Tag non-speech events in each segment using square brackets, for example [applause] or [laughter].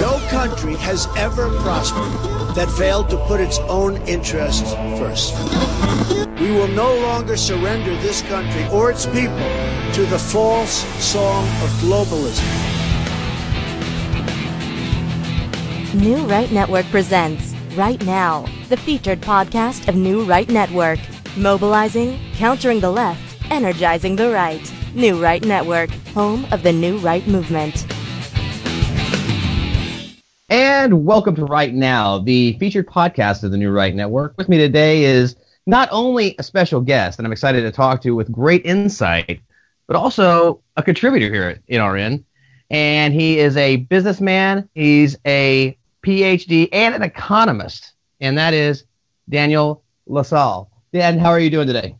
No country has ever prospered that failed to put its own interests first. We will no longer surrender this country or its people to the false song of globalism. New Right Network presents Right Now, the featured podcast of New Right Network. Mobilizing, countering the left, energizing the right. New Right Network, home of the New Right movement. And welcome to Right Now, the featured podcast of the New Right Network. With me today is not only a special guest that I'm excited to talk to with great insight, but also a contributor here at NRN. And he is a businessman, he's a PhD, and an economist. And that is Daniel Lasalle. Dan, how are you doing today?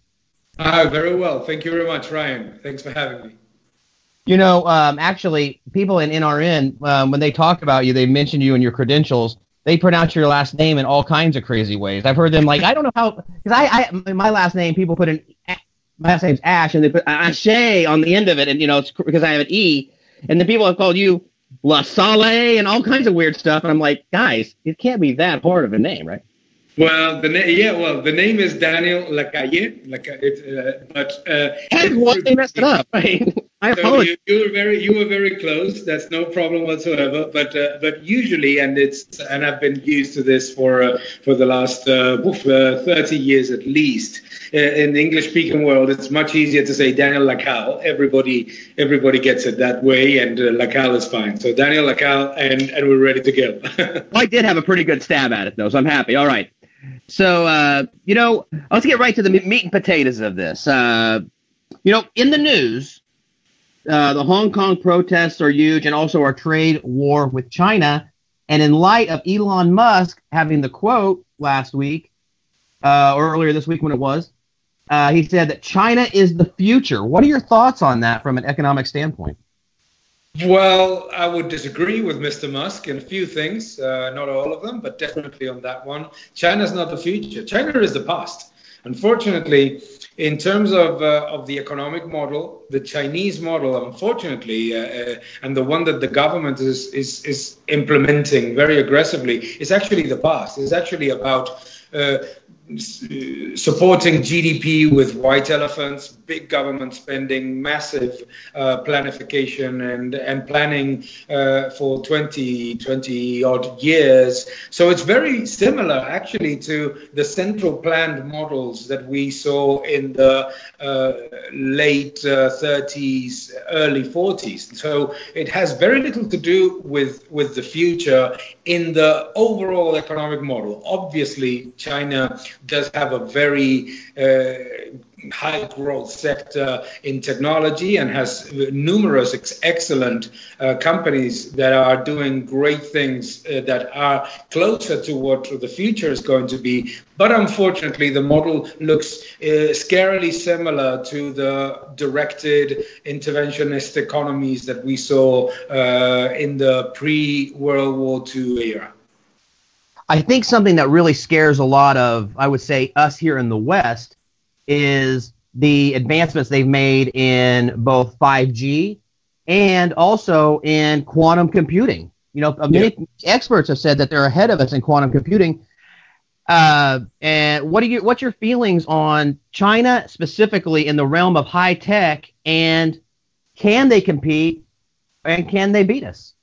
Hi, very well. Thank you very much, Ryan. Thanks for having me. You know, um, actually, people in NRN, um, when they talk about you, they mention you and your credentials. They pronounce your last name in all kinds of crazy ways. I've heard them like, I don't know how, because I, I, my last name, people put an, my last name's Ash, and they put Ashe on the end of it, and you know, it's because I have an E, and then people have called you La Sale and all kinds of weird stuff, and I'm like, guys, it can't be that hard of a name, right? Well, the name, yeah, well, the name is Daniel Lacalle, it, uh, but uh, Hey, they messed it up? [laughs] I, I so apologize. you, you were very, you were very close. That's no problem whatsoever. But, uh, but usually, and it's, and I've been used to this for uh, for the last uh, uh, 30 years at least. Uh, in the English-speaking world, it's much easier to say Daniel Lacalle. Everybody, everybody gets it that way, and uh, Lacalle is fine. So Daniel Lacalle, and and we're ready to go. [laughs] Well, I did have a pretty good stab at it, though, so I'm happy. All right. So, uh, you know, let's get right to the meat and potatoes of this. Uh, you know, in the news, uh, the Hong Kong protests are huge, and also our trade war with China. And in light of Elon Musk having the quote last week, uh, or earlier this week when it was, uh, he said that China is the future. What are your thoughts on that from an economic standpoint? Well, I would disagree with Mr. Musk in a few things, uh, not all of them, but definitely on that one. China's not the future. China is the past. Unfortunately, in terms of uh, of the economic model, the Chinese model, unfortunately, uh, uh, and the one that the government is is is implementing very aggressively, is actually the past. It's actually about uh, supporting GDP with white elephants, big government spending, massive uh, planification and, and planning uh, for 20, 20 odd years. So it's very similar actually to the central planned models that we saw in the uh, late 30s, early 40s. So it has very little to do with, with the future in the overall economic model. Obviously, China does have a very uh, high growth sector in technology and has numerous ex- excellent uh, companies that are doing great things uh, that are closer to what the future is going to be. But unfortunately, the model looks uh, scarily similar to the directed interventionist economies that we saw uh, in the pre World War II era. I think something that really scares a lot of, I would say, us here in the West is the advancements they've made in both 5G and also in quantum computing. You know, many yeah. experts have said that they're ahead of us in quantum computing. Uh, and what are you? What's your feelings on China specifically in the realm of high tech? And can they compete? And can they beat us?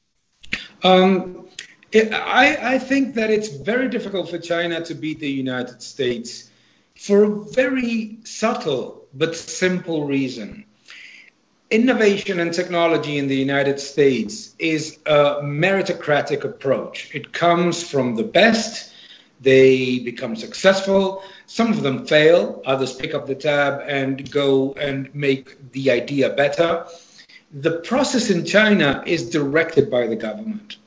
Um, I, I think that it's very difficult for China to beat the United States for a very subtle but simple reason. Innovation and technology in the United States is a meritocratic approach. It comes from the best, they become successful. Some of them fail, others pick up the tab and go and make the idea better. The process in China is directed by the government.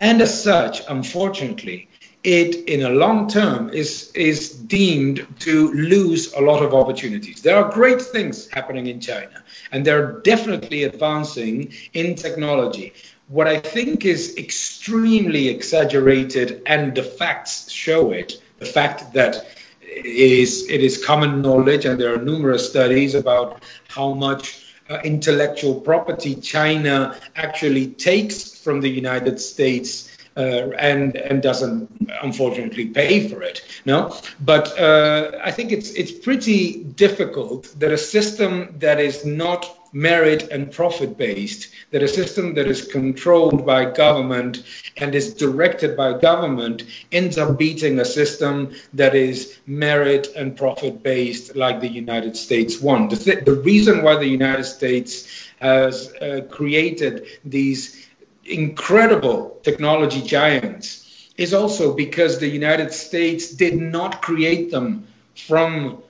And as such, unfortunately, it in a long term is is deemed to lose a lot of opportunities. There are great things happening in China, and they're definitely advancing in technology. What I think is extremely exaggerated, and the facts show it, the fact that is it is common knowledge, and there are numerous studies about how much uh, intellectual property China actually takes from the United States. Uh, and and doesn't unfortunately pay for it. No, but uh, I think it's it's pretty difficult that a system that is not merit and profit based, that a system that is controlled by government and is directed by government ends up beating a system that is merit and profit based, like the United States one. The, th- the reason why the United States has uh, created these incredible technology giants is also because the United States did not create them from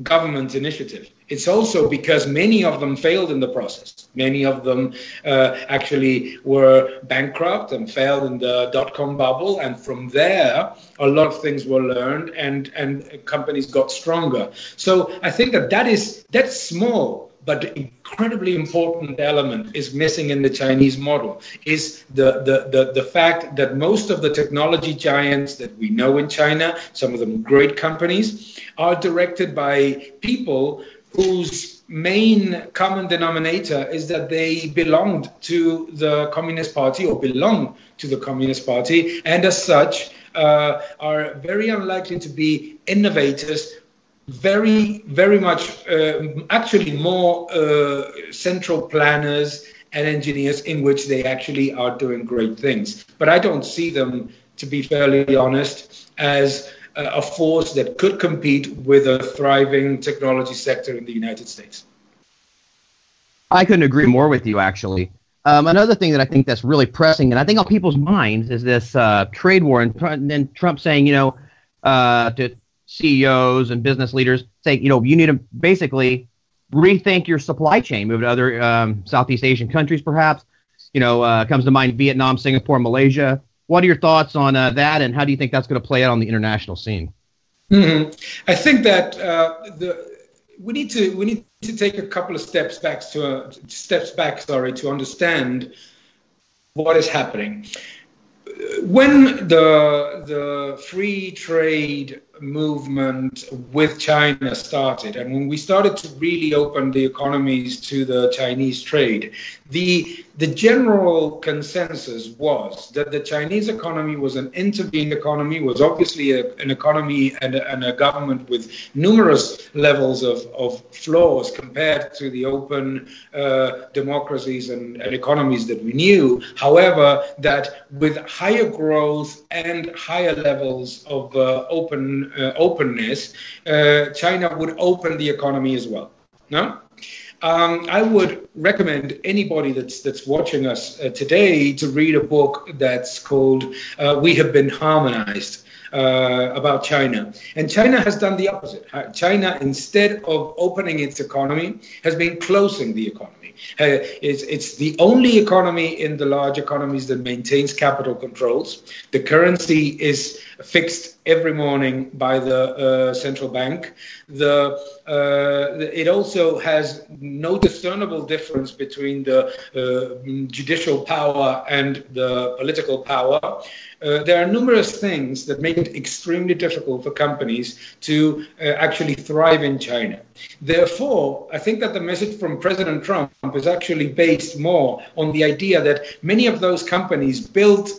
government initiative. It's also because many of them failed in the process. Many of them uh, actually were bankrupt and failed in the dot com bubble. And from there, a lot of things were learned and, and companies got stronger. So I think that that is that's small but incredibly important element is missing in the Chinese model is the, the, the, the, fact that most of the technology giants that we know in China, some of them great companies, are directed by people whose main common denominator is that they belonged to the Communist Party or belong to the Communist Party, and as such uh, are very unlikely to be innovators. Very, very much, uh, actually, more uh, central planners and engineers in which they actually are doing great things. But I don't see them, to be fairly honest, as a force that could compete with a thriving technology sector in the United States. I couldn't agree more with you, actually. Um, another thing that I think that's really pressing, and I think on people's minds, is this uh, trade war, and then Trump saying, you know, uh, to CEOs and business leaders, saying, you know, you need to basically rethink your supply chain, move to other um, Southeast Asian countries, perhaps. You know, uh, comes to mind Vietnam, Singapore, Malaysia. What are your thoughts on uh, that, and how do you think that's going to play out on the international scene? Mm-hmm. I think that uh, the we need to we need to take a couple of steps back to uh, steps back, sorry, to understand what is happening. When the the free trade movement with China started, and when we started to really open the economies to the Chinese trade, the the general consensus was that the Chinese economy was an intervened economy, was obviously a, an economy and a, and a, government with numerous levels of, of flaws compared to the open uh, democracies and, and, economies that we knew. However, that with higher growth and higher levels of uh, open openness, uh, China would open the economy as well. No? Um, I would recommend anybody that's that's watching us uh, today to read a book that's called uh, "We Have Been Harmonized." Uh, about China. And China has done the opposite. China, instead of opening its economy, has been closing the economy. Uh, it's, it's, the only economy in the large economies that maintains capital controls. The currency is fixed every morning by the uh, central bank. The, uh, it also has no discernible difference between the uh, judicial power and the political power. Uh, there are numerous things that make it extremely difficult for companies to uh, actually thrive in China. Therefore, I think that the message from President Trump is actually based more on the idea that many of those companies built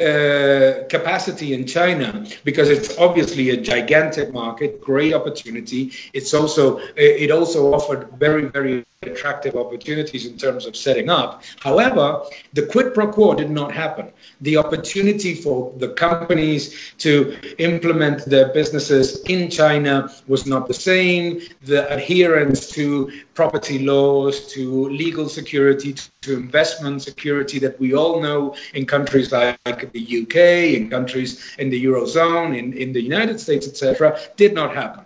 uh, capacity in China because it's obviously a gigantic market, great opportunity. It's also it also offered very very attractive opportunities in terms of setting up. However, the quid pro quo did not happen. The opportunity for the companies to implement their businesses in China was not the same. The adherence to property laws, to legal security, to investment security that we all know in countries like the UK, in countries in the Eurozone, in, in the United States, etc., did not happen.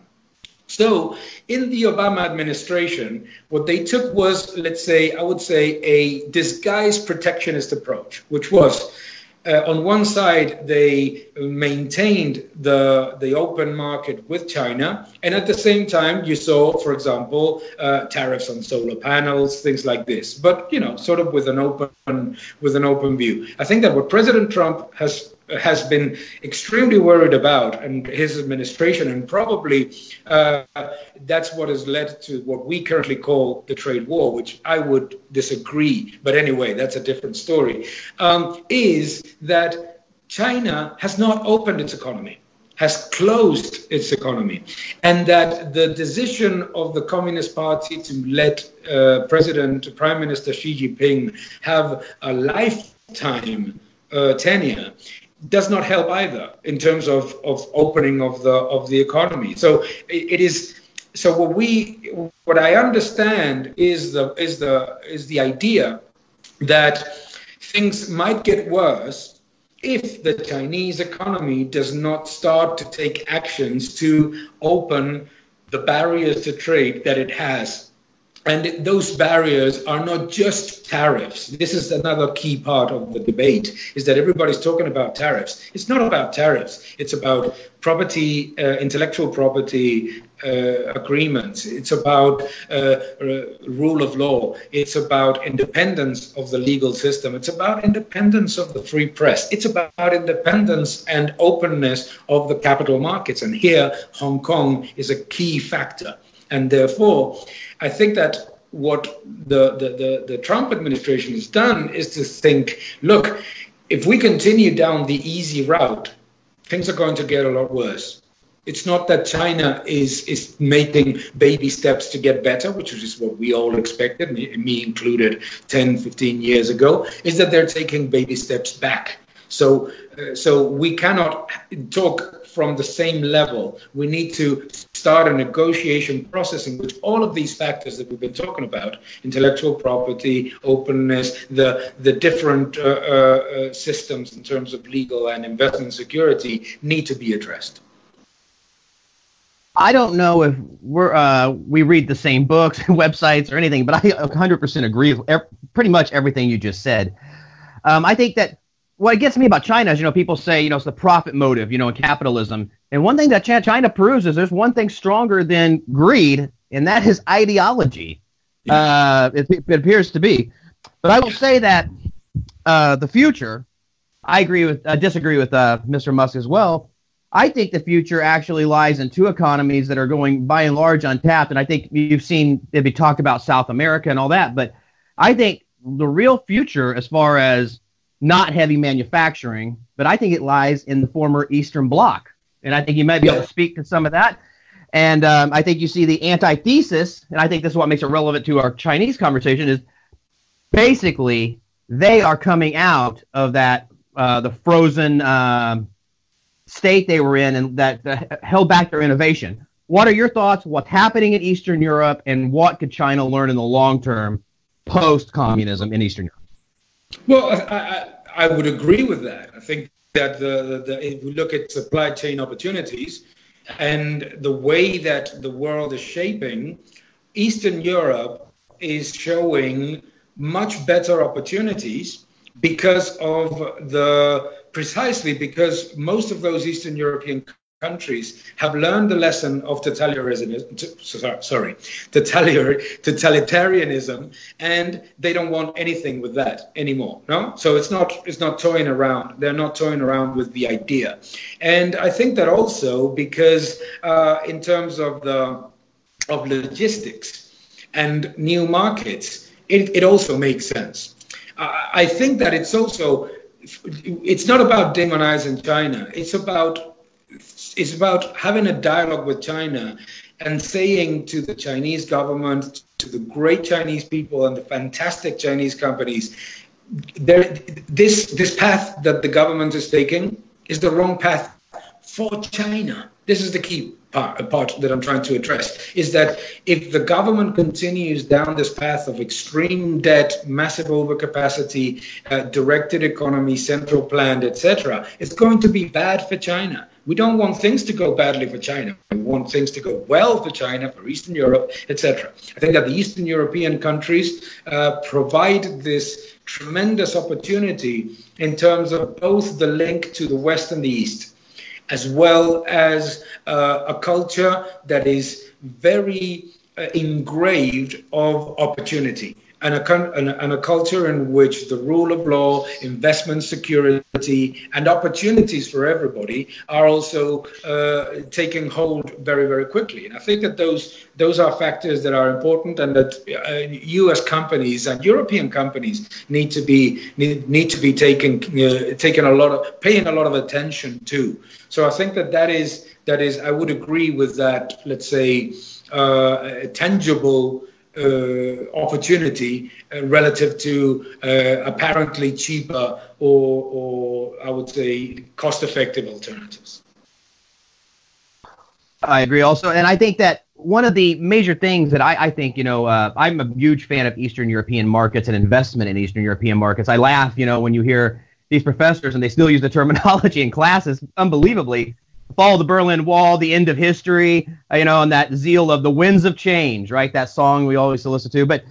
So, in the Obama administration, what they took was, let's say, I would say, a disguised protectionist approach, which was uh, on one side, they maintained the, the open market with China, and at the same time, you saw, for example, uh, tariffs on solar panels, things like this. But you know, sort of with an open with an open view. I think that what President Trump has has been extremely worried about, and his administration, and probably uh, that's what has led to what we currently call the trade war, which I would disagree. But anyway, that's a different story. Um, is that China has not opened its economy has closed its economy, and that the decision of the Communist Party to let uh, President Prime Minister Xi Jinping have a lifetime uh, tenure does not help either in terms of, of opening of the of the economy. So it, it is so what we what I understand is the is the is the idea that things might get worse if the Chinese economy does not start to take actions to open the barriers to trade that it has. And those barriers are not just tariffs. This is another key part of the debate is that everybody's talking about tariffs. It's not about tariffs. It's about property, uh, intellectual property agreements. It's about uh, rule of law. It's about independence of the legal system. It's about independence of the free press. It's about independence and openness of the capital markets. And here, Hong Kong is a key factor. And therefore, I think that what the, the, the, the Trump administration has done is to think look, if we continue down the easy route, things are going to get a lot worse. It's not that China is is making baby steps to get better, which is what we all expected, me, included 10, 15 years ago, is that they're taking baby steps back. So, uh, so we cannot talk from the same level. We need to start a negotiation process in which all of these factors that we've been talking about intellectual property, openness, the, the different uh, uh, uh, systems in terms of legal and investment security need to be addressed. I don't know if we're uh, we read the same books, [laughs] websites, or anything, but I 100% agree with er- pretty much everything you just said. Um, I think that what gets me about China is, you know, people say, you know, it's the profit motive, you know, in capitalism. And one thing that China proves is there's one thing stronger than greed, and that is ideology. Uh, it, it, appears to be. But I will say that uh, the future, I agree with, I disagree with uh, Mr. Musk as well. I think the future actually lies in two economies that are going by and large untapped. And I think you've seen it be talked about South America and all that. But I think the real future, as far as not heavy manufacturing, but I think it lies in the former Eastern Bloc. And I think you might be able to speak to some of that. And um, I think you see the antithesis, and I think this is what makes it relevant to our Chinese conversation, is basically they are coming out of that uh, the frozen um, state they were in and that, that held back their innovation. What are your thoughts? What's happening in Eastern Europe, and what could China learn in the long term post communism in Eastern Europe? Well, I, I, I would agree with that. I think that the, the, if we look at supply chain opportunities and the way that the world is shaping, Eastern Europe is showing much better opportunities because of the precisely because most of those Eastern European countries have learned the lesson of totalitarianism, sorry, totalitarianism, and they don't want anything with that anymore. No, so it's not it's not toying around. They're not toying around with the idea, and I think that also because uh, in terms of the of logistics and new markets, it, it also makes sense. I think that it's also it's not about demonizing China. It's about it's about having a dialogue with China and saying to the Chinese government, to the great Chinese people and the fantastic Chinese companies, this this path that the government is taking is the wrong path for China. This is the key part, part that I'm trying to address is that if the government continues down this path of extreme debt, massive overcapacity, uh, directed economy, central planned, etc., it's going to be bad for China. We don't want things to go badly for China. We want things to go well for China, for Eastern Europe, etc. I think that the Eastern European countries uh, provide this tremendous opportunity in terms of both the link to the West and the East, as well as uh, a culture that is very uh, engraved of opportunity and a, and, a culture in which the rule of law, investment security, and opportunities for everybody are also uh, taking hold very, very quickly. And I think that those those are factors that are important, and that uh, U.S. companies and European companies need to be need, need to be taken uh, a lot of paying a lot of attention to. So I think that that is that is I would agree with that. Let's say uh, tangible uh, opportunity uh, relative to uh, apparently cheaper or, or I would say cost-effective alternatives. I agree also, and I think that one of the major things that I, I think, you know, uh, I'm a huge fan of Eastern European markets and investment in Eastern European markets. I laugh, you know, when you hear these professors and they still use the terminology in classes unbelievably fall of the Berlin Wall, the end of history, uh, you know, and that zeal of the winds of change, right? That song we always listen to. But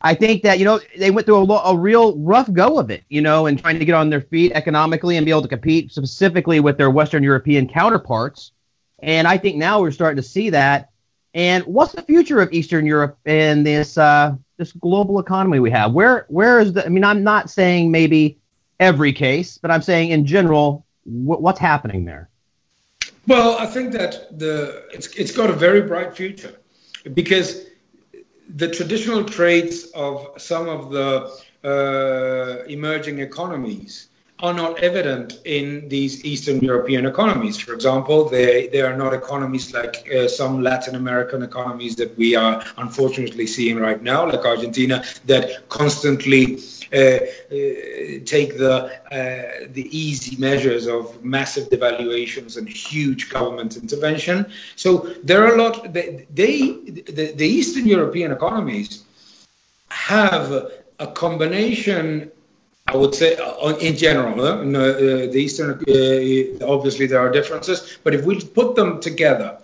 I think that you know they went through a, a real rough go of it, you know, and trying to get on their feet economically and be able to compete specifically with their Western European counterparts. And I think now we're starting to see that. And what's the future of Eastern Europe in this uh, this global economy we have? Where where is the? I mean, I'm not saying maybe every case, but I'm saying in general, wh- what's happening there? Well, I think that the it's it's got a very bright future because the traditional traits of some of the uh, emerging economies are not evident in these Eastern European economies. For example, they, they are not economies like uh, some Latin American economies that we are unfortunately seeing right now, like Argentina, that constantly take the uh, the easy measures of massive devaluations and huge government intervention. So there are a lot. They, they the, the Eastern European economies have a combination I would say, uh, in general, uh, the Eastern, uh, obviously there are differences, but if we put them together,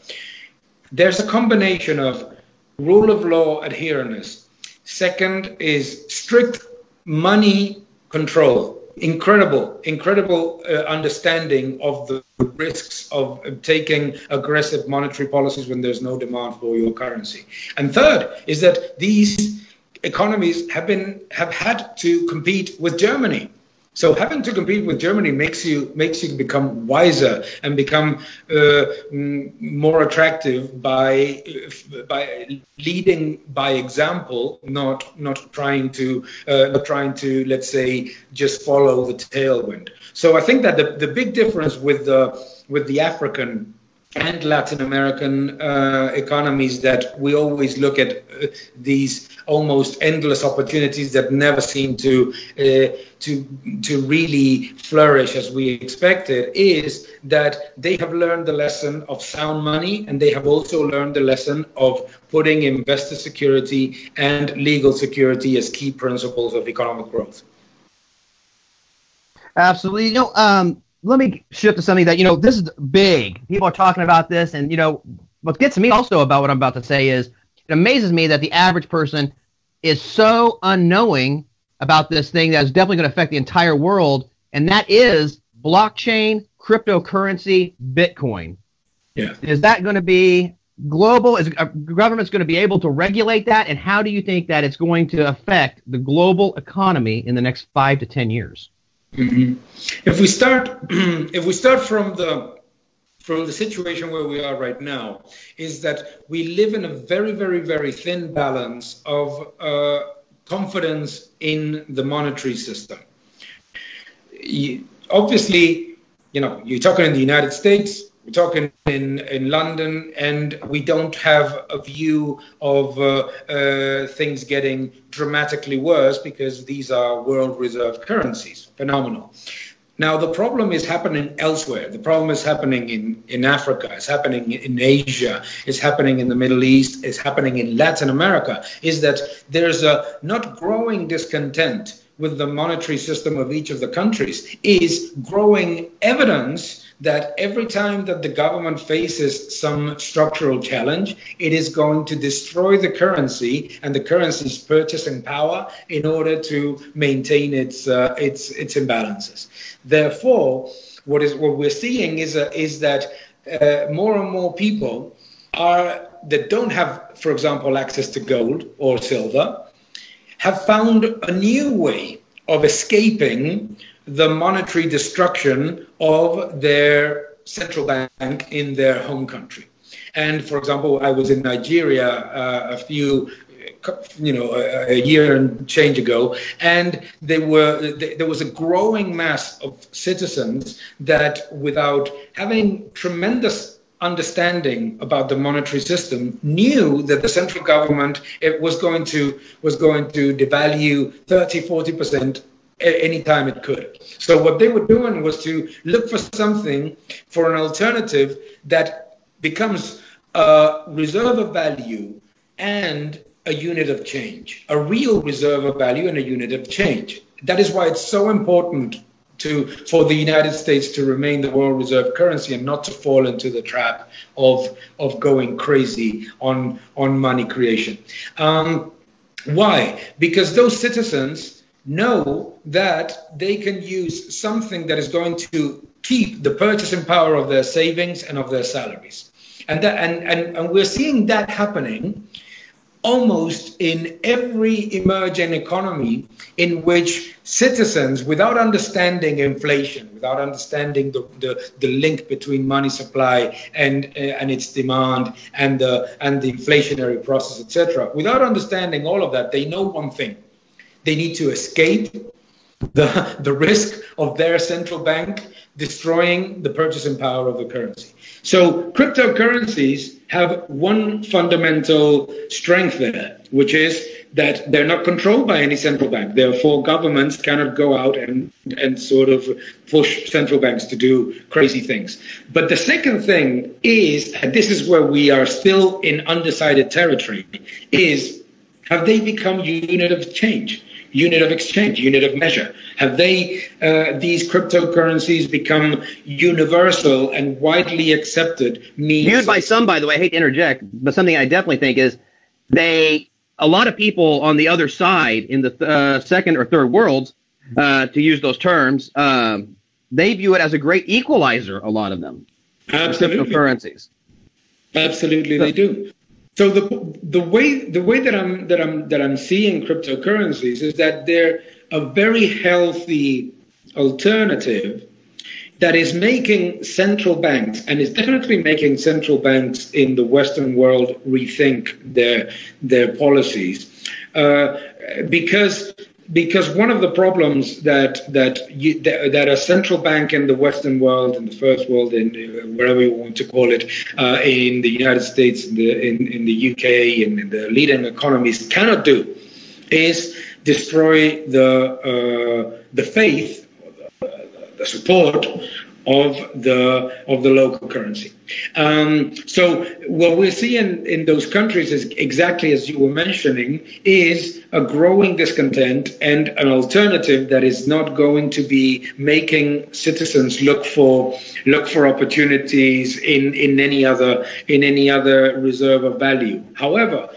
there's a combination of rule of law adherence. Second is strict money control. Incredible, incredible uh, understanding of the risks of taking aggressive monetary policies when there's no demand for your currency. And third is that these economies have been have had to compete with Germany. So having to compete with Germany makes you makes you become wiser and become uh, more attractive by by leading by example, not not trying to uh, not trying to let's say just follow the tailwind. So I think that the, the big difference with the with the African and Latin American uh, economies that we always look at uh, these almost endless opportunities that never seem to uh, to to really flourish as we expected is that they have learned the lesson of sound money and they have also learned the lesson of putting investor security and legal security as key principles of economic growth. Absolutely. You know, um, let me shift to something that you know this is big. People are talking about this, and you know what gets me also about what I'm about to say is it amazes me that the average person is so unknowing about this thing that is definitely going to affect the entire world, and that is blockchain, cryptocurrency, Bitcoin. Yeah. Is that going to be global? Is uh, government's going to be able to regulate that? And how do you think that it's going to affect the global economy in the next five to ten years? Mm-hmm. If we start, [clears throat] if we start from the from the situation where we are right now, is that we live in a very, very, very thin balance of uh, confidence in the monetary system. You, obviously, you know, you're talking in the United States, we're talking in, in London, and we don't have a view of uh, uh, things getting dramatically worse because these are world reserve currencies. Phenomenal. Now, the problem is happening elsewhere. The problem is happening in, in Africa, it's happening in Asia, it's happening in the Middle East, it's happening in Latin America, is that there's a not growing discontent with the monetary system of each of the countries, is growing evidence that every time that the government faces some structural challenge, it is going to destroy the currency and the currency's purchasing power in order to maintain its uh, its its imbalances. Therefore, what is what we're seeing is a, is that uh, more and more people are that don't have, for example, access to gold or silver, have found a new way of escaping the monetary destruction of their central bank in their home country. And for example, I was in Nigeria uh, a few you know a, year and change ago and there were there was a growing mass of citizens that without having tremendous understanding about the monetary system knew that the central government it was going to was going to devalue 30 40 percent anytime it could. So what they were doing was to look for something for an alternative that becomes a reserve of value and a unit of change a real reserve of value and a unit of change. That is why it's so important to for the United States to remain the world reserve currency and not to fall into the trap of of going crazy on on money creation. Um, why? Because those citizens know that they can use something that is going to keep the purchasing power of their savings and of their salaries. And, that, and, and, and we're seeing that happening almost in every emerging economy in which citizens, without understanding inflation, without understanding the, the, the link between money supply and, uh, and its demand and the, and the inflationary process, etc., without understanding all of that, they know one thing. They need to escape the, [laughs] the risk of their central bank destroying the purchasing power of the currency. So cryptocurrencies have one fundamental strength there, which is that they're not controlled by any central bank. Therefore, governments cannot go out and, and sort of push central banks to do crazy things. But the second thing is, and this is where we are still in undecided territory, is have they become unit of change? Unit of exchange, unit of measure? Have they, uh, these cryptocurrencies become universal and widely accepted means? Viewed by some, by the way, I hate to interject, but something I definitely think is they, a lot of people on the other side in the uh, second or third worlds, uh, to use those terms, um, they view it as a great equalizer, a lot of them. Absolutely. Cryptocurrencies. Absolutely, so, they do. So the the way the way that I'm that I'm that I'm seeing cryptocurrencies is that they're a very healthy alternative that is making central banks and is definitely making central banks in the Western world rethink their their policies uh, because because one of the problems that that you, that, a central bank in the Western world, in the first world, in wherever you want to call it, uh, in the United States, in the in, in the UK, and in the leading economies cannot do, is destroy the uh, the faith, the support of the of the local currency. Um, so what we're seeing in those countries is exactly as you were mentioning is a growing discontent and an alternative that is not going to be making citizens look for look for opportunities in in any other in any other reserve of value. However,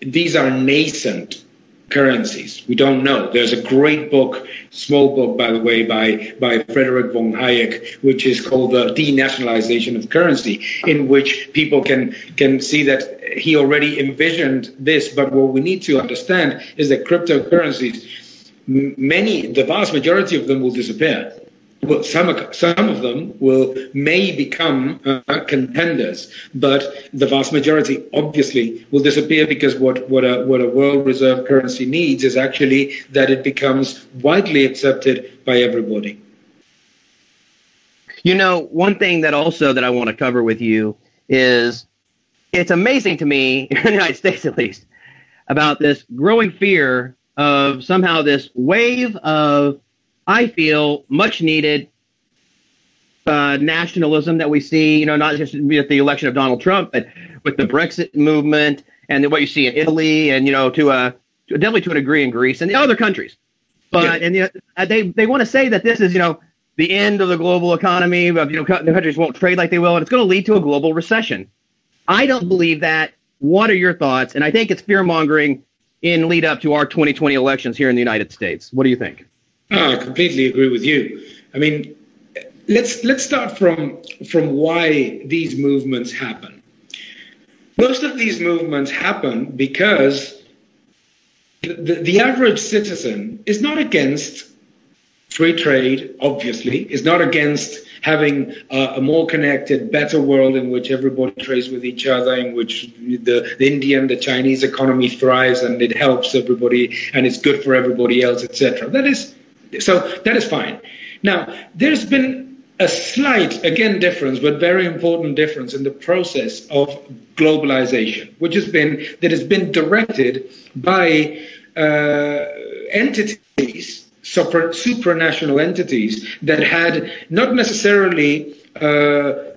these are nascent currencies. We don't know. There's a great book, small book, by the way, by, by Frederick von Hayek, which is called The Denationalization of Currency, in which people can, can see that he already envisioned this. But what we need to understand is that cryptocurrencies, many, the vast majority of them will disappear well, some some of them will may become uh, contenders, but the vast majority obviously will disappear because what what a what a world reserve currency needs is actually that it becomes widely accepted by everybody. You know, one thing that also that I want to cover with you is it's amazing to me [laughs] in the United States at least about this growing fear of somehow this wave of I feel much needed uh, nationalism that we see, you know, not just with the election of Donald Trump, but with the Brexit movement and what you see in Italy and, you know, to a, definitely to a degree in Greece and the other countries. But, yeah. and you know, they, they want to say that this is, you know, the end of the global economy, of, you know, the countries won't trade like they will, and it's going to lead to a global recession. I don't believe that. What are your thoughts? And I think it's fear mongering in lead up to our 2020 elections here in the United States. What do you think? [clears throat] I completely agree with you. I mean, let's let's start from from why these movements happen. most of these movements happen because the, the, the average citizen is not against free trade, obviously, is not against having a, a, more connected, better world in which everybody trades with each other, in which the, the Indian, the Chinese economy thrives and it helps everybody and it's good for everybody else, etc. That is so that is fine. Now, there's been a slight, again, difference, but very important difference in the process of globalization, which has been that has been directed by uh, entities supranational entities that had not necessarily uh,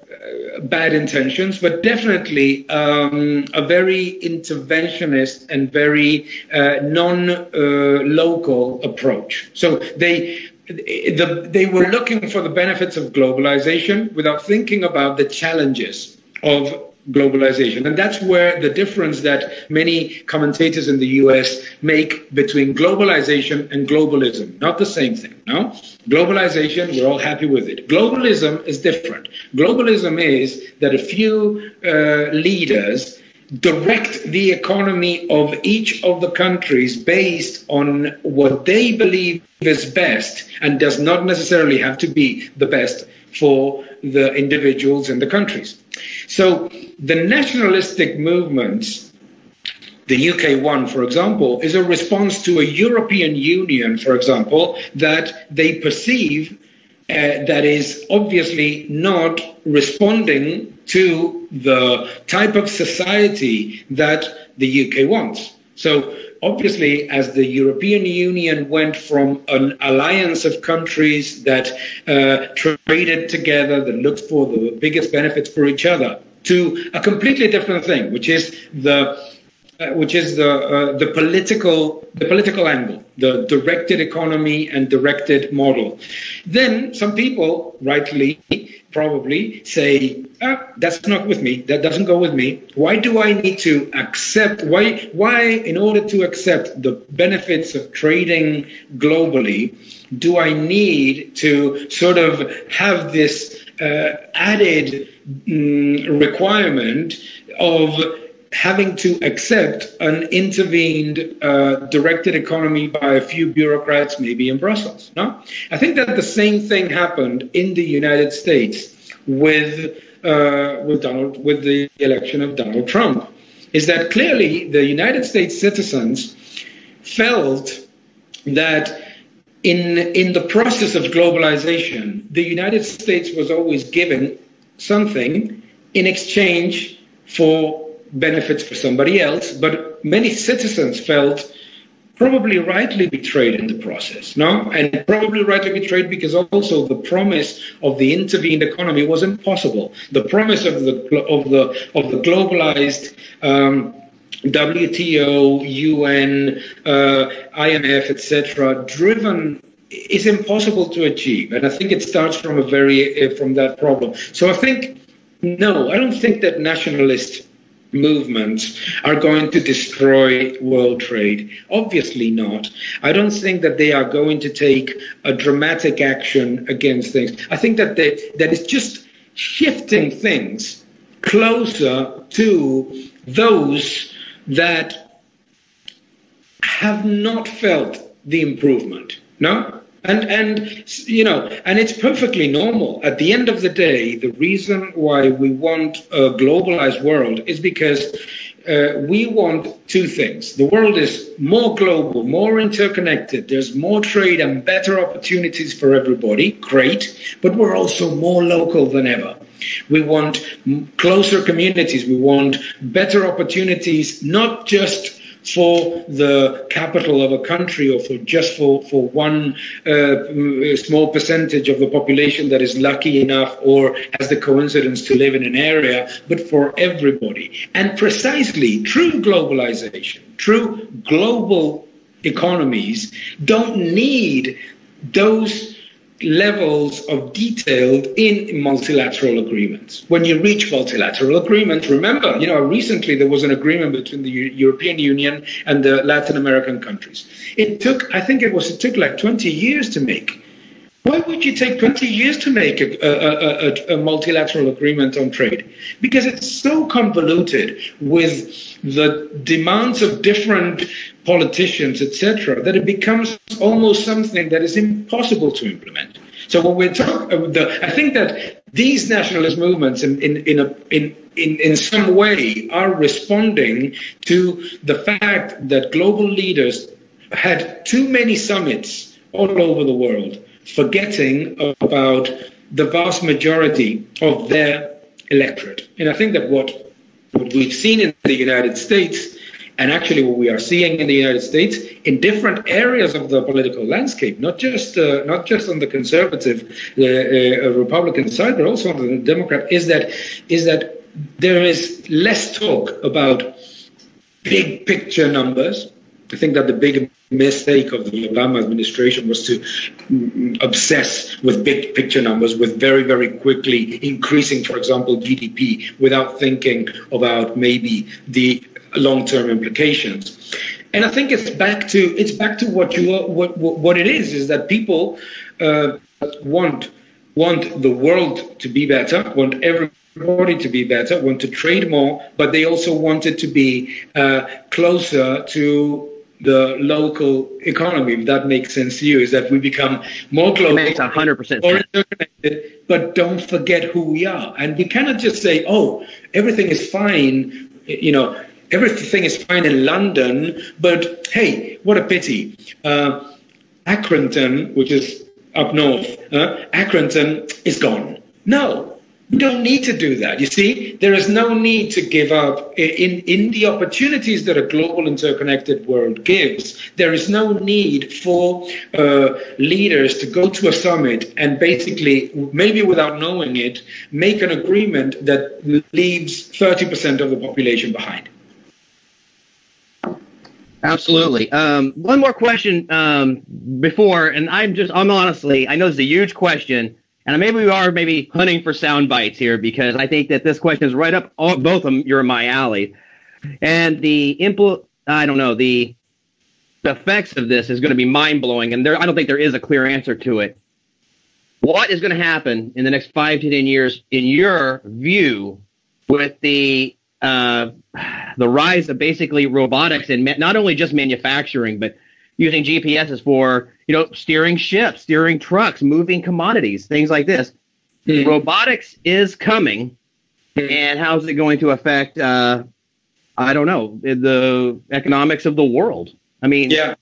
bad intentions, but definitely um, a very interventionist and very uh, non-local uh, approach. So they the, they were looking for the benefits of globalization without thinking about the challenges of globalization. And that's where the difference that many commentators in the US make between globalization and globalism. Not the same thing, no? Globalization, we're all happy with it. Globalism is different. Globalism is that a few uh, leaders direct the economy of each of the countries based on what they believe is best and does not necessarily have to be the best for the individuals and the countries. So the nationalistic movements, the UK one, for example, is a response to a European Union, for example, that they perceive uh, that is obviously not responding to the type of society that the UK wants. So obviously, as the European Union went from an alliance of countries that uh, traded together, that looked for the biggest benefits for each other, to a completely different thing, which is the uh, which is the uh, the political the political angle, the directed economy and directed model. Then some people, rightly, probably say, ah, "That's not with me. That doesn't go with me. Why do I need to accept? Why why in order to accept the benefits of trading globally, do I need to sort of have this uh, added mm, requirement of having to accept an intervened, uh, directed economy by a few bureaucrats, maybe in Brussels. No, I think that the same thing happened in the United States with uh, with Donald with the election of Donald Trump. Is that clearly the United States citizens felt that in in the process of globalization, the United States was always given something in exchange for benefits for somebody else, but many citizens felt probably rightly betrayed in the process, no? And probably rightly betrayed because also the promise of the intervened economy was impossible. The promise of the of the of the globalized um, WTO, UN, uh, IMF, etc., driven is impossible to achieve, and I think it starts from a very uh, from that problem. So I think no, I don't think that nationalist movements are going to destroy world trade. Obviously not. I don't think that they are going to take a dramatic action against things. I think that they, that is just shifting things closer to those that have not felt the improvement. No? And and you know, and it's perfectly normal. At the end of the day, the reason why we want a globalized world is because uh, we want two things. The world is more global, more interconnected. There's more trade and better opportunities for everybody. Great. But we're also more local than ever. We want closer communities. We want better opportunities, not just for the capital of a country or for just for, for one uh, small percentage of the population that is lucky enough or has the coincidence to live in an area, but for everybody. And precisely true globalization, true global economies don't need those levels of detail in multilateral agreements. When you reach multilateral agreements, remember, you know, recently there was an agreement between the European Union and the Latin American countries. It took, I think it was, it took like 20 years to make. Why would you take 20 years to make a, a, a, a, multilateral agreement on trade? Because it's so convoluted with the demands of different politicians, etc., that it becomes almost something that is impossible to implement. So when we're talking, uh, I think that these nationalist movements, in in in, a, in in in some way, are responding to the fact that global leaders had too many summits all over the world forgetting about the vast majority of their electorate. And I think that what, what we've seen in the United States, and actually what we are seeing in the United States in different areas of the political landscape, not just uh, not just on the conservative uh, uh, Republican side, but also on the Democrat, is that is that there is less talk about big picture numbers. I think that the big mistake of the Obama administration was to obsess with big picture numbers, with very, very quickly increasing, for example, GDP without thinking about maybe the long-term implications. And I think it's back to it's back to what you what what it is is that people uh, want want the world to be better, want everybody to be better, want to trade more, but they also want it to be uh, closer to the local economy, if that makes sense to you, is that we become more global, it makes 100% more interconnected, but don't forget who we are. And we cannot just say, oh, everything is fine, you know, everything is fine in London, but hey, what a pity. Uh, Accrington, which is up north, uh, Accrington is gone. No, we don't need to do that. You see, there is no need to give up in, in the opportunities that a global interconnected world gives. There is no need for uh, leaders to go to a summit and basically, maybe without knowing it, make an agreement that leaves 30% of the population behind. Absolutely. Um, one more question um, before, and I'm just, I'm honestly, I know it's a huge question and maybe we are maybe hunting for sound bites here because I think that this question is right up all, both of them. You're in my alley, and the impl I don't know the, the effects of this is going to be mind blowing, and there I don't think there is a clear answer to it. What is going to happen in the next five to ten years, in your view, with the uh, the rise of basically robotics and ma- not only just manufacturing, but using GPSs for, you know, steering ships, steering trucks, moving commodities, things like this. Mm. Robotics is coming, and how's it going to affect? Uh, I don't know the economics of the world. I mean, yeah.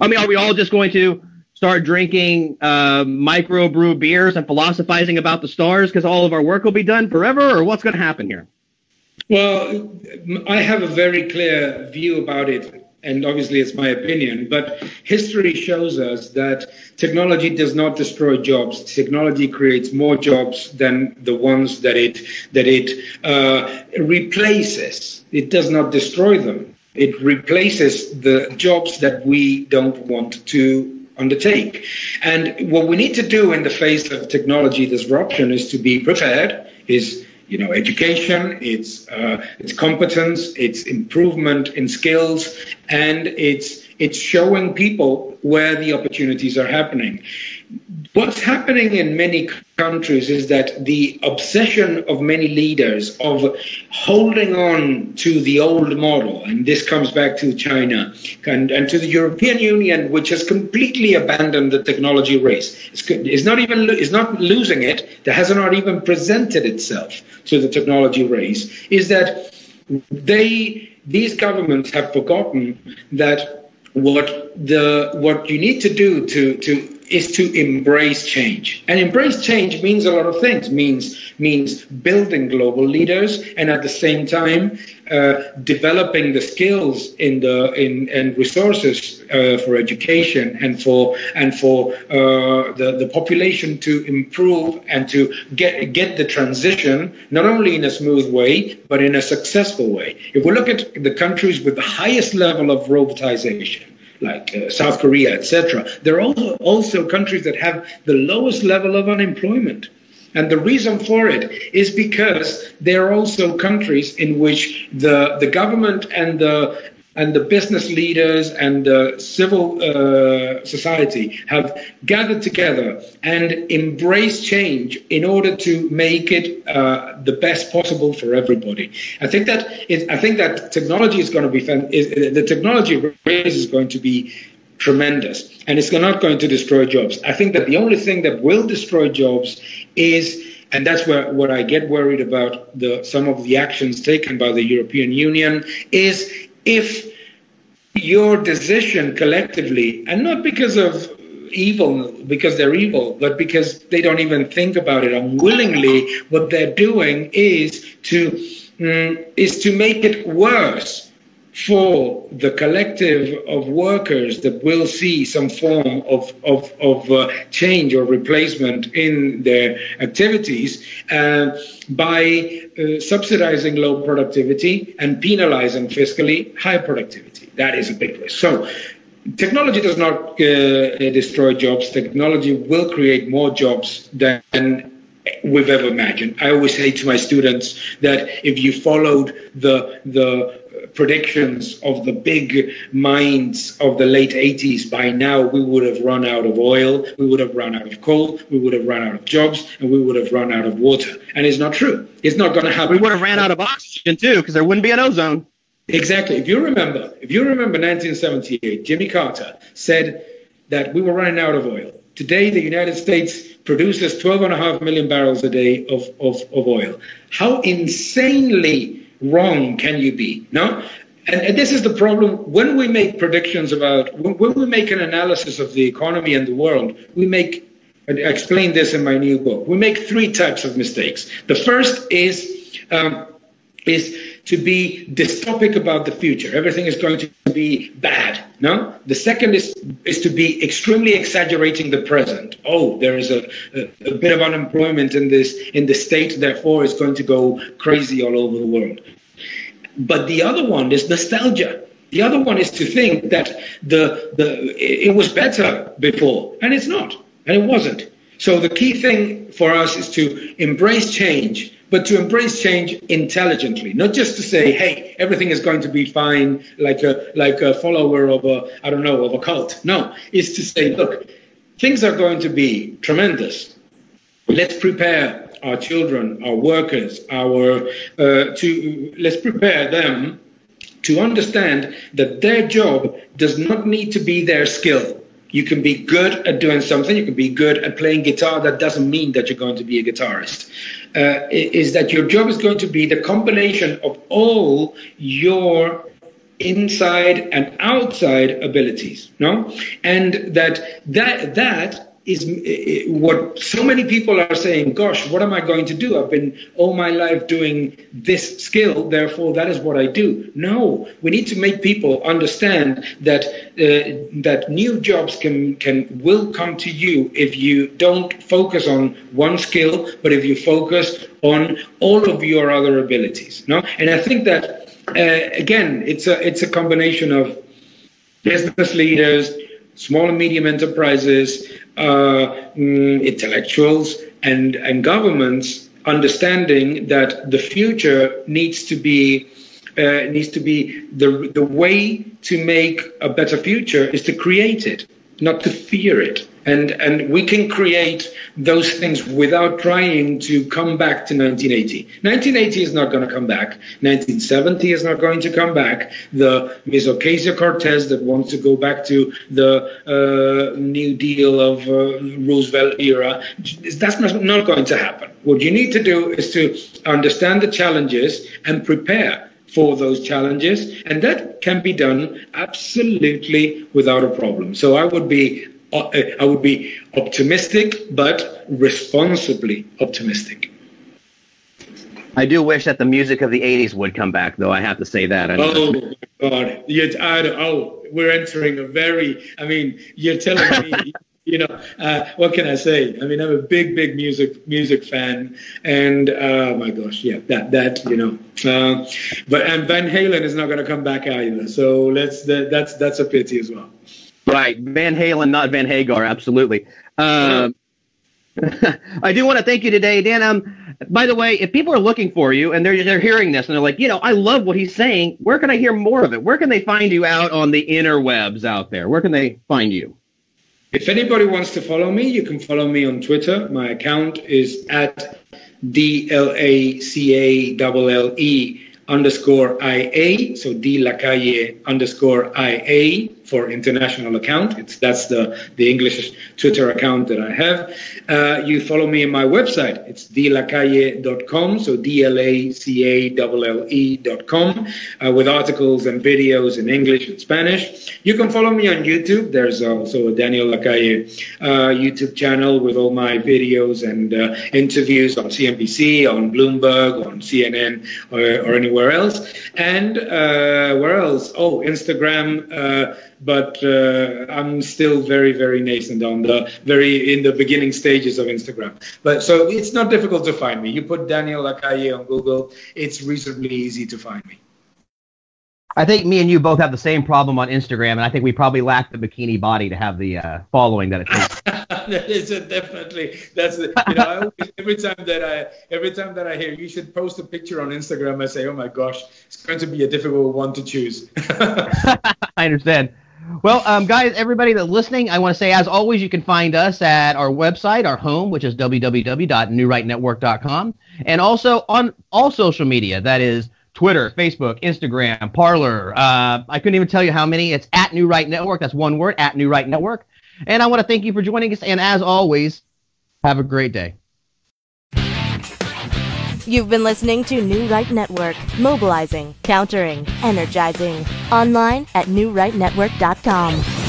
I mean, are we all just going to start drinking uh, microbrew beers and philosophizing about the stars because all of our work will be done forever, or what's going to happen here? Well, I have a very clear view about it and obviously it's my opinion, but history shows us that technology does not destroy jobs. Technology creates more jobs than the ones that it that it uh, replaces. It does not destroy them. It replaces the jobs that we don't want to undertake. And what we need to do in the face of technology disruption is to be prepared. Is you know, education, it's uh, it's competence, it's improvement in skills, and it's it's showing people where the opportunities are happening. What's happening in many countries is that the obsession of many leaders of holding on to the old model, and this comes back to China and, and to the European Union, which has completely abandoned the technology race. It's, it's not even it's not losing it. It has not even presented itself to the technology race. Is that they these governments have forgotten that what the what you need to do to to is to embrace change. And embrace change means a lot of things. means means building global leaders and at the same time uh, developing the skills in the in and resources uh, for education and for and for uh, the the population to improve and to get get the transition not only in a smooth way but in a successful way. If we look at the countries with the highest level of robotization like uh, South Korea, etc. There are also, also countries that have the lowest level of unemployment. And the reason for it is because there are also countries in which the, the government and the and the business leaders and the civil uh, society have gathered together and embraced change in order to make it uh, the best possible for everybody. I think that is, I think that technology is going to be is, the technology race is going to be tremendous and it's not going to destroy jobs. I think that the only thing that will destroy jobs is and that's where what I get worried about the some of the actions taken by the European Union is if your decision collectively, and not because of evil, because they're evil, but because they don't even think about it unwillingly, what they're doing is to mm, is to make it worse for the collective of workers that will see some form of, of, of uh, change or replacement in their activities uh, by uh, subsidizing low productivity and penalizing fiscally high productivity. That is a big risk. So, technology does not uh, destroy jobs. Technology will create more jobs than we've ever imagined. I always say to my students that if you followed the the predictions of the big minds of the late 80s, by now we would have run out of oil, we would have run out of coal, we would have run out of jobs, and we would have run out of water. And it's not true. It's not going to happen. We would have ran out of oxygen too, because there wouldn't be an ozone. Exactly. If you remember, if you remember 1978, Jimmy Carter said that we were running out of oil. Today, the United States produces 12.5 million barrels a day of, of, of oil. How insanely wrong can you be? No? And, and, this is the problem when we make predictions about, when, when, we make an analysis of the economy and the world, we make, I explain this in my new book, we make three types of mistakes. The first is, um, is to be dystopic about the future. Everything is going to be bad. No. The second is is to be extremely exaggerating the present. Oh, there is a, a, a bit of unemployment in this in the state, therefore it's going to go crazy all over the world. But the other one is nostalgia. The other one is to think that the the it was better before, and it's not, and it wasn't. So the key thing for us is to embrace change but to embrace change intelligently, not just to say, "Hey, everything is going to be fine," like a like a follower of a I don't know of a cult. No, is to say, "Look, things are going to be tremendous. Let's prepare our children, our workers, our uh, to let's prepare them." To understand that their job does not need to be their skill you can be good at doing something. You can be good at playing guitar. That doesn't mean that you're going to be a guitarist. Uh, is that your job is going to be the combination of all your inside and outside abilities no and that that that is what so many people are saying gosh what am i going to do? I've been all my life doing this skill therefore that is what i do. No we need to make people understand that uh, that new jobs can can will come to you if you don't focus on one skill but if you focus on all of your other abilities no? And i think that uh, again it's a it's a combination of business leaders small and medium enterprises, uh, mm, intellectuals, and, and governments understanding that the future needs to be uh, needs to be the the way to make a better future is to create it, not to fear it and and we can create those things without trying to come back to 1980. 1980 is not going to come back. 1970 is not going to come back. The Ms. Ocasio-Cortez that wants to go back to the uh, New Deal of uh, Roosevelt era, that's not, going to happen. What you need to do is to understand the challenges and prepare for those challenges, and that can be done absolutely without a problem. So I would be I would be optimistic, but responsibly optimistic. I do wish that the music of the 80s would come back, though. I have to say that. oh, my God. You're, I, oh, we're entering a very, I mean, you're telling me. [laughs] you know, uh, what can I say? I mean, I'm a big, big music music fan, and oh my gosh, yeah, that that you know, uh, but and Van Halen is not going to come back either. So let's that, that's that's a pity as well. Right, Van Halen, not Van Hagar, absolutely. Um, [laughs] I do want to thank you today, Dan. Um, by the way, if people are looking for you and they're they're hearing this and they're like, you know, I love what he's saying. Where can I hear more of it? Where can they find you out on the interwebs out there? Where can they find you? If anybody wants to follow me, you can follow me on Twitter. My account is at D L A C A L L E underscore IA. So D Lacalle underscore IA for international account. It's that's the the English Twitter account that I have. Uh, you follow me on my website. It's dlacalle.com. So D L A C A L L E.com uh, with articles and videos in English and Spanish. You can follow me on YouTube. There's also a Daniel Lacalle uh, YouTube channel with all my videos and uh, interviews on CNBC, on Bloomberg, on CNN, or, or anywhere else. And uh, where else? Oh, Instagram uh, but uh, I'm still very, very nascent on the very in the beginning stages of Instagram. But so it's not difficult to find me. You put Daniel Lacalle on Google, it's reasonably easy to find me. I think me and you both have the same problem on Instagram, and I think we probably lack the bikini body to have the uh, following that it takes. [laughs] that is a definitely that's you know I always, every time that I every time that I hear you should post a picture on Instagram, I say, oh my gosh, it's going to be a difficult one to choose. [laughs] [laughs] I understand. Well, um, guys, everybody that's listening, I want to say, as always, you can find us at our website, our home, which is www.newrightnetwork.com, and also on all social media. That is Twitter, Facebook, Instagram, Parler. Uh, I couldn't even tell you how many. It's at New Right Network. That's one word, at New Right Network. And I want to thank you for joining us. And as always, have a great day. You've been listening to New Right Network, mobilizing, countering, energizing. Online at newrightnetwork.com.